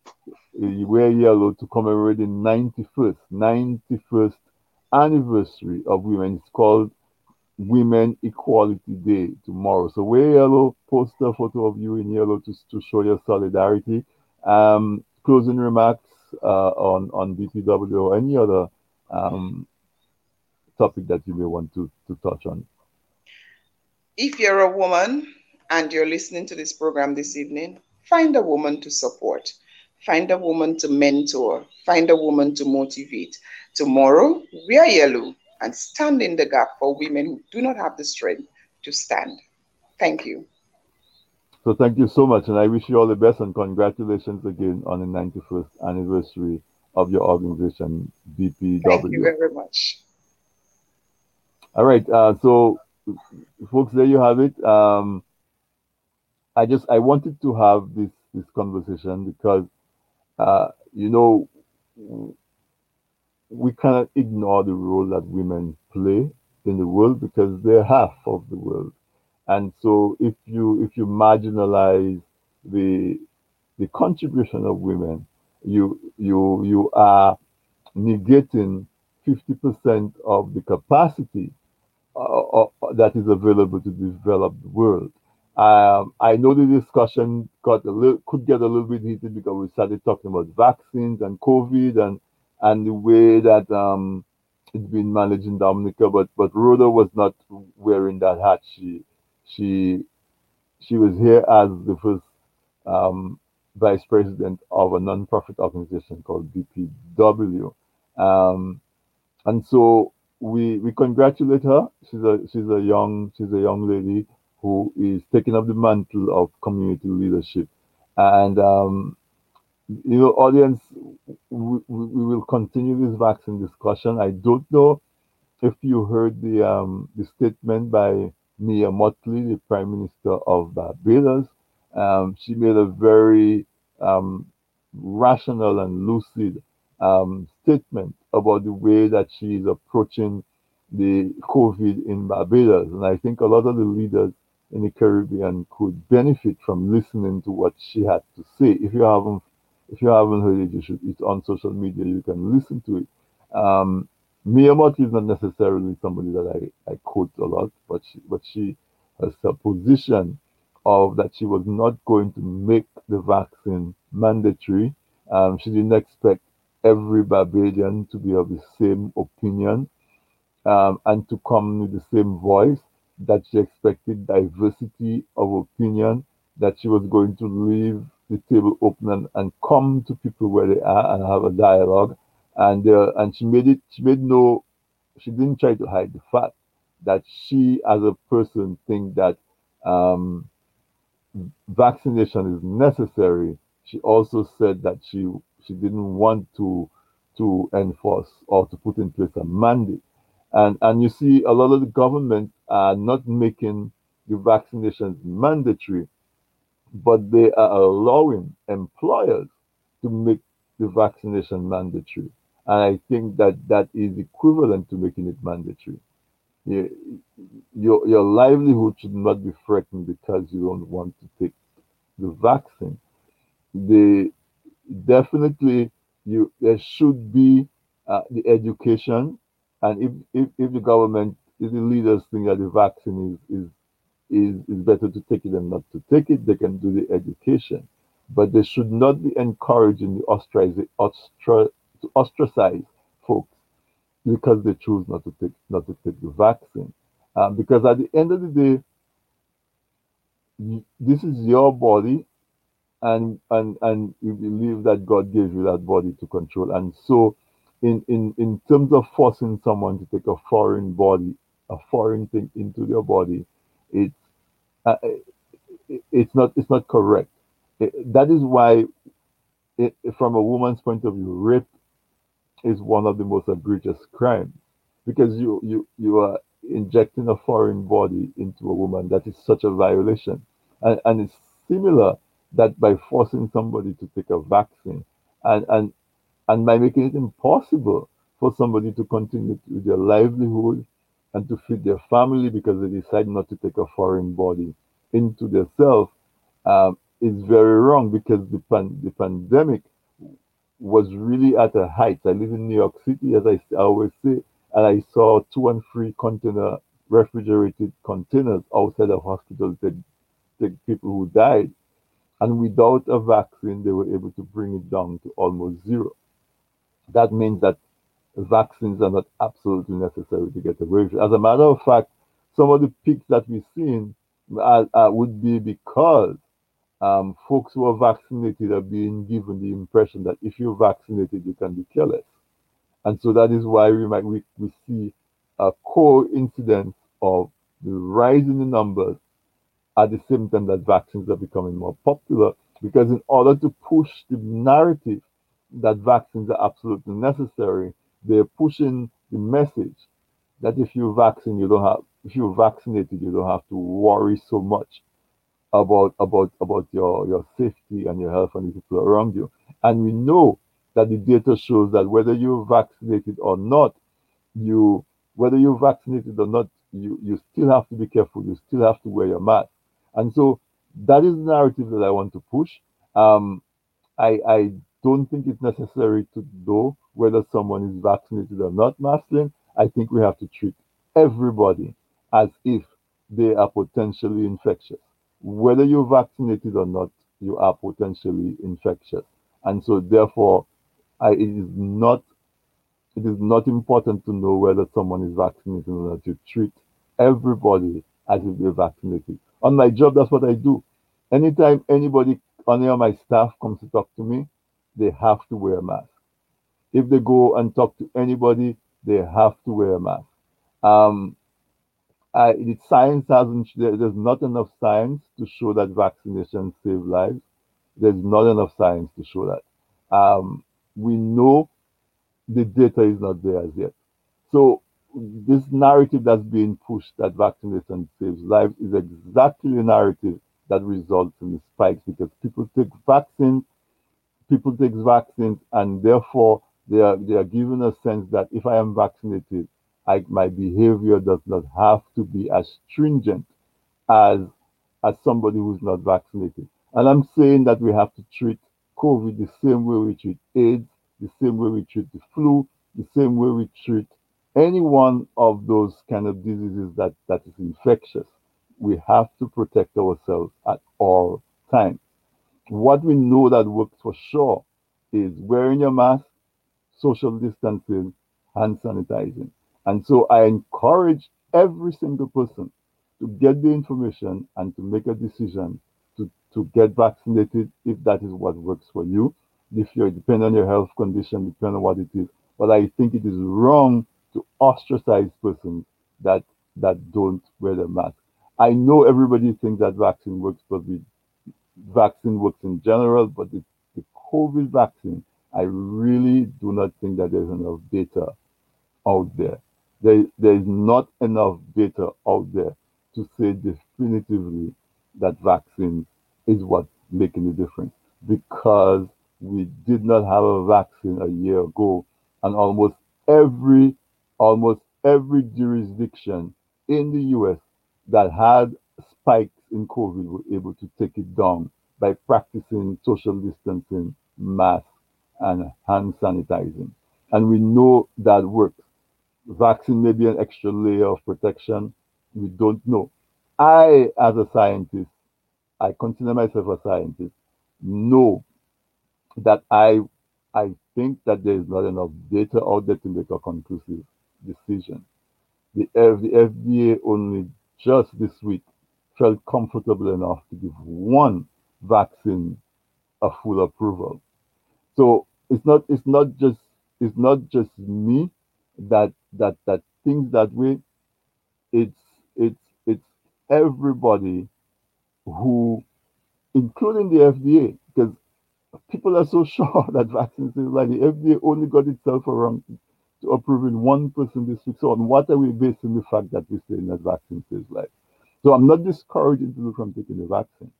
Your, wear yellow to commemorate the 91st, 91st anniversary of women. It's called Women Equality Day tomorrow. So wear yellow, post a photo of you in yellow to, to show your solidarity. Um, closing remarks on, on BPW or any other um, topic that you may want to, to touch on. If you're a woman and you're listening to this program this evening, find a woman to support, find a woman to mentor, find a woman to motivate. Tomorrow, wear yellow and stand in the gap for women who do not have the strength to stand. Thank you. So thank you so much, and I wish you all the best and congratulations again on the 91st anniversary of your organization, BPW. Thank you very much. All right, uh, so folks, there you have it. Um, I just I wanted to have this this conversation because uh, you know we cannot ignore the role that women play in the world because they're half of the world. And so if you if you marginalize the the contribution of women, you you you are negating 50% of the capacity uh, uh, that is available to the world. Um, I know the discussion got a little could get a little bit heated because we started talking about vaccines and COVID and and the way that um, it's been managed in Dominica. But but Rhoda was not wearing that hat. She she she was here as the first um, vice president of a non-profit organization called BPW, um, and so we we congratulate her. She's a she's a young she's a young lady who is taking up the mantle of community leadership, and um, you know, audience, we, we will continue this vaccine discussion. I don't know if you heard the um, the statement by Mia Mottley, the Prime Minister of Barbados. Um, she made a very um, rational and lucid um, statement about the way that she is approaching the COVID in Barbados. And I think a lot of the leaders in the Caribbean could benefit from listening to what she had to say. If you haven't If you haven't heard it, you should. It's on social media. You can listen to it. Um, Mia Mottley is not necessarily somebody that I, I quote a lot, but she, but she has a position of that she was not going to make the vaccine mandatory. Um, she didn't expect every Barbadian to be of the same opinion um, and to come with the same voice, that she expected diversity of opinion, that she was going to leave the table open and, and come to people where they are and have a dialogue. And uh, and she made it. She made no. She didn't try to hide the fact that she, as a person, think that um, vaccination is necessary. She also said that she she didn't want to to enforce or to put in place a mandate. And and you see a lot of the governments are not making the vaccinations mandatory, but they are allowing employers to make the vaccination mandatory. And I think that that is equivalent to making it mandatory. You, your, your livelihood should not be threatened because you don't want to take the vaccine. The definitely you there should be uh, the education, and if, if if the government, if the leaders think that the vaccine is is is, is better to take it than not to take it, they can do the education, but they should not be encouraging the ostracize, ostra, to ostracize folks because they choose not to take not to take the vaccine. Um, because at the end of the day, this is your body, and and and you believe that God gave you that body to control. And so, in in in terms of forcing someone to take a foreign body, a foreign thing into their body, it's uh, it, it's not it's not correct. It, that is why, it, from a woman's point of view, rape is one of the most egregious crimes because you you you are injecting a foreign body into a woman. That is such a violation, and and it's similar that by forcing somebody to take a vaccine and and and by making it impossible for somebody to continue with their livelihood and to feed their family because they decide not to take a foreign body into their self um, is very wrong because the, pan- the pandemic was really at a height. I live in New York City, as I always say, and I saw two and three container refrigerated containers outside of hospitals that take people who died. And without a vaccine, they were able to bring it down to almost zero. That means that vaccines are not absolutely necessary to get away. As a matter of fact, some of the peaks that we've seen uh, uh, would be because um, folks who are vaccinated are being given the impression that if you're vaccinated, you can be careless. And so that is why we might we, we see a coincidence of the rise in the numbers at the same time that vaccines are becoming more popular. Because in order to push the narrative that vaccines are absolutely necessary, they're pushing the message that if you vaccine, you don't have if you're vaccinated, you don't have to worry so much about about about your your safety and your health and the people around you. And we know that the data shows that whether you're vaccinated or not, you whether you're vaccinated or not, you you still have to be careful. You still have to wear your mask. And so that is the narrative that I want to push. Um, I, I don't think it's necessary to know whether someone is vaccinated or not, Maslin. I think we have to treat everybody as if they are potentially infectious. Whether you're vaccinated or not, you are potentially infectious. And so therefore, I, it is not it is not important to know whether someone is vaccinated or not. You treat everybody as if they're vaccinated on my job, that's what I do. Anytime anybody any of my staff comes to talk to me, they have to wear a mask. If they go and talk to anybody, they have to wear a mask. Um, The science hasn't, there, there's not enough science to show that vaccination save lives. There's not enough science to show that. Um, we know the data is not there as yet. So this narrative that's being pushed that vaccination saves lives is exactly the narrative that results in the spikes because people take vaccines, people take vaccines, and therefore they are they are given a sense that if I am vaccinated, I, my behavior does not have to be as stringent as as somebody who's not vaccinated. And I'm saying that we have to treat COVID the same way we treat AIDS, the same way we treat the flu, the same way we treat any one of those kind of diseases that, that is infectious. We have to protect ourselves at all times. What we know that works for sure is wearing your mask, social distancing, hand sanitizing. And so I encourage every single person to get the information and to make a decision to, to get vaccinated if that is what works for you. If you're depending on your health condition, depending on what it is. But I think it is wrong to ostracize persons that that don't wear the mask. I know everybody thinks that vaccine works, but the vaccine works in general, but the, the COVID vaccine, I really do not think that there's enough data out there. There, there is not enough data out there to say definitively that vaccine is what's making the difference because we did not have a vaccine a year ago and almost every almost every jurisdiction in the US that had spikes in COVID were able to take it down by practicing social distancing, mask, and hand sanitizing. And we know that works. Vaccine may be an extra layer of protection. We don't know. I, as a scientist, I consider myself a scientist, know that I I think that there is not enough data out there to make a conclusive decision. The, F- the FDA only just this week felt comfortable enough to give one vaccine a full approval. So it's not it's not just it's not just me that that that thinks that way. It's it's it's everybody who, including the FDA, because people are so [laughs] sure that vaccines is like the FDA only got itself around to approving one person this week. So on what are we basing the fact that we're saying that vaccines is like? So I'm not discouraging people from taking the vaccine.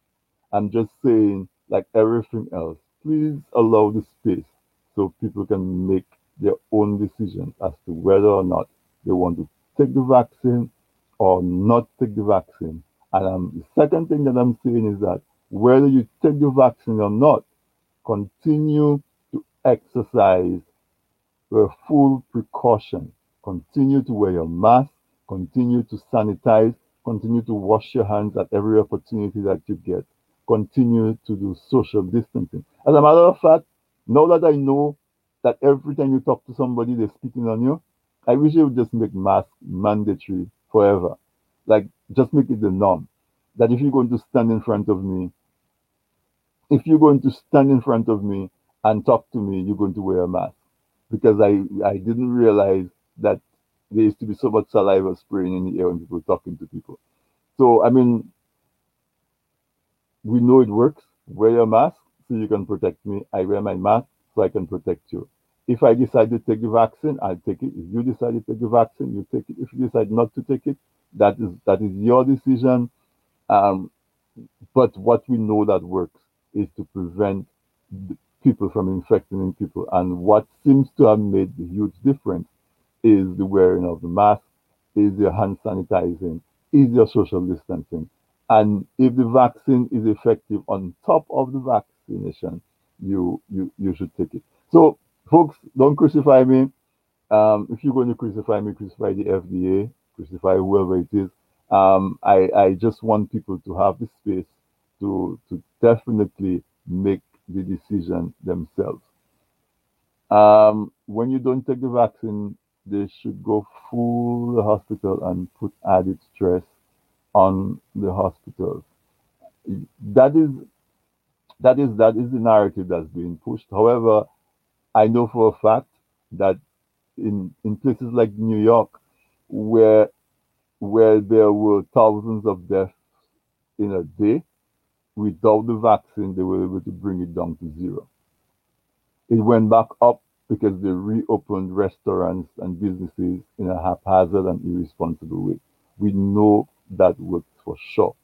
I'm just saying, like everything else, please allow the space so people can make their own decisions as to whether or not they want to take the vaccine or not take the vaccine. And um, the second thing that I'm saying is that whether you take the vaccine or not, continue to exercise with full precaution. Continue to wear your mask, continue to sanitize, continue to wash your hands at every opportunity that you get, continue to do social distancing. As a matter of fact, now that I know that every time you talk to somebody, they're spitting on you, I wish they would just make mask mandatory forever. Like, just make it the norm. That if you're going to stand in front of me, if you're going to stand in front of me and talk to me, you're going to wear a mask. Because I, I didn't realize that there used to be so much saliva spraying in the air when people were talking to people. So, I mean, we know it works. Wear your mask so you can protect me. I wear my mask so I can protect you. If I decide to take the vaccine, I'll take it. If you decide to take the vaccine, you take it. If you decide not to take it, that is that is your decision. Um, but what we know that works is to prevent people from infecting people. And what seems to have made the huge difference is the wearing of the mask, is your hand sanitizing, is your social distancing. And if the vaccine is effective on top of the vaccination, you you you should take it. So, folks, don't crucify me. Um, if you're going to crucify me, crucify the FDA, crucify whoever it is. Um, I, I just want people to have the space to to definitely make the decision themselves. Um, when you don't take the vaccine, they should go full the hospital and put added stress on the hospitals. That is that is that is the narrative that's being pushed. However, I know for a fact that in in places like New York, where where there were thousands of deaths in a day, without the vaccine, they were able to bring it down to zero. It went back up because they reopened restaurants and businesses in a haphazard and irresponsible way. We know that works for sure.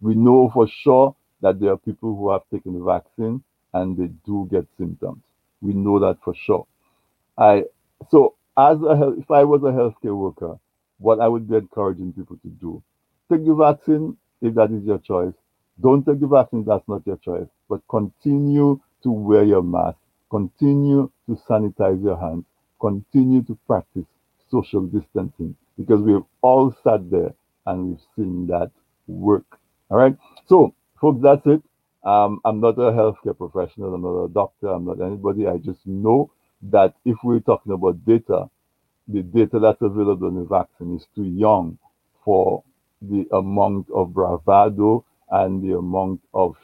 We know for sure that there are people who have taken the vaccine and they do get symptoms. We know that for sure. I so as a if I was a healthcare worker, what I would be encouraging people to do, take the vaccine if that is your choice. Don't take the vaccine if that's not your choice, but continue to wear your mask, continue to sanitize your hands, continue to practice social distancing because we've all sat there and we've seen that work. All right. So, folks, that's it. Um, I'm not a healthcare professional. I'm not a doctor. I'm not anybody. I just know that if we're talking about data, the data that's available in the vaccine is too young for the amount of bravado and the amount of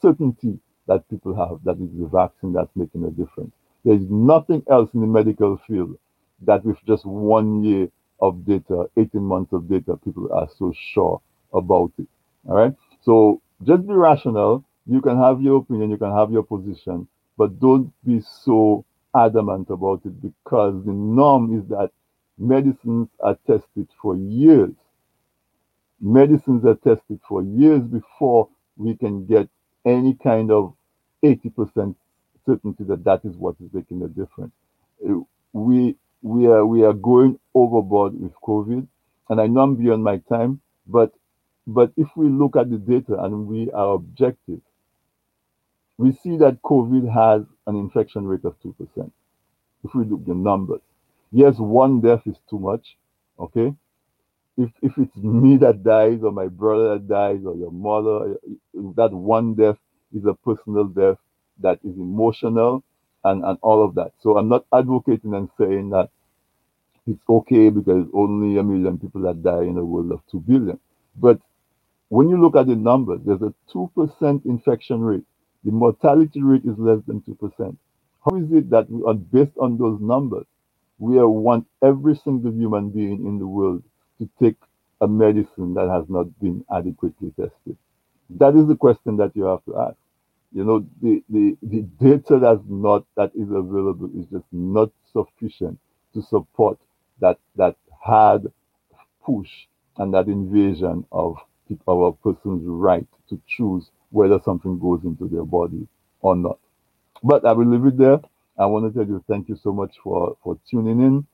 certainty that people have that is the vaccine that's making a difference. There's nothing else in the medical field that with just one year of data, 18 months of data, people are so sure about it. All right. So just be rational. You can have your opinion, you can have your position, but don't be so adamant about it because the norm is that medicines are tested for years. Medicines are tested for years before we can get any kind of 80% certainty that that is what is making a difference. Uh, we we are we are going overboard with COVID, and I know I'm beyond my time, but but if we look at the data and we are objective, we see that COVID has an infection rate of two percent. If we look at the numbers, yes, one death is too much. Okay, if if it's me that dies or my brother that dies or your mother, that one death is a personal death that is emotional and, and all of that. So I'm not advocating and saying that it's okay because only a million people that die in a world of 2 billion. But when you look at the numbers, there's a 2% infection rate. The mortality rate is less than 2%. How is it that, we are, based on those numbers, we want every single human being in the world to take a medicine that has not been adequately tested? That is the question that you have to ask you know the, the the data that's not that is available is just not sufficient to support that that hard push and that invasion of of a person's right to choose whether something goes into their body or not. But I will leave it there. I want to tell you thank you so much for for tuning in.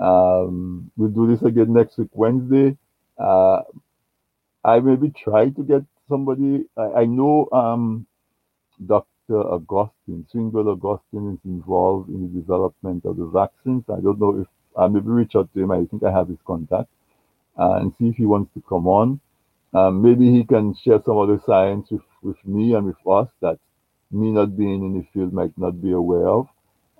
Um, we'll do this again next week Wednesday. Uh, I maybe try to get somebody. I, I know um, Dr. Augustine, Swingle Augustine is involved in the development of the vaccines. I don't know if I maybe reach out to him. I think I have his contact uh, and see if he wants to come on. Um, maybe he can share some of the science with, with me and with us that me not being in the field might not be aware of.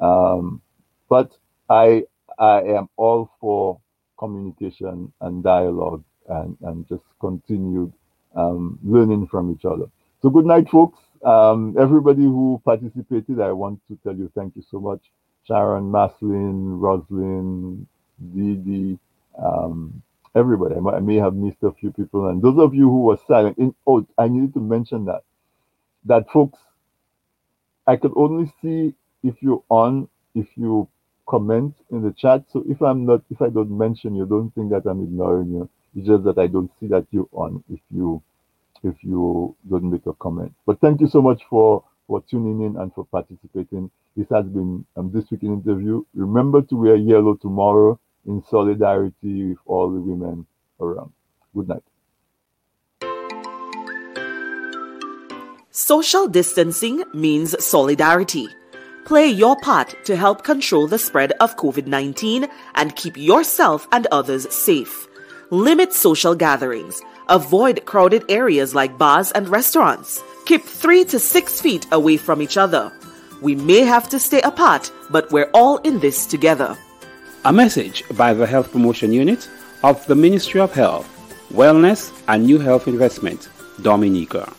Um, but I I am all for communication and dialogue and, and just continued um, learning from each other. So good night, folks. Um, everybody who participated, I want to tell you thank you so much. Sharon, Maslin, Roslyn, Didi, um, everybody. I, may have missed a few people. And those of you who were silent, in, oh, I needed to mention that. That folks, I could only see if you're on, if you comment in the chat. So if I'm not, if I don't mention you, don't think that I'm ignoring you. It's just that I don't see that you're on if you if you don't make a comment. But thank you so much for, for tuning in and for participating. This has been um, This Week in Interview. Remember to wear yellow tomorrow in solidarity with all the women around. Good night. Social distancing means solidarity. Play your part to help control the spread of COVID 19 and keep yourself and others safe. Limit social gatherings Avoid crowded areas like bars and restaurants. Keep three to six feet away from each other. We may have to stay apart, but we're all in this together. A message by the Health Promotion Unit of the Ministry of Health, Wellness and New Health Investment, Dominica.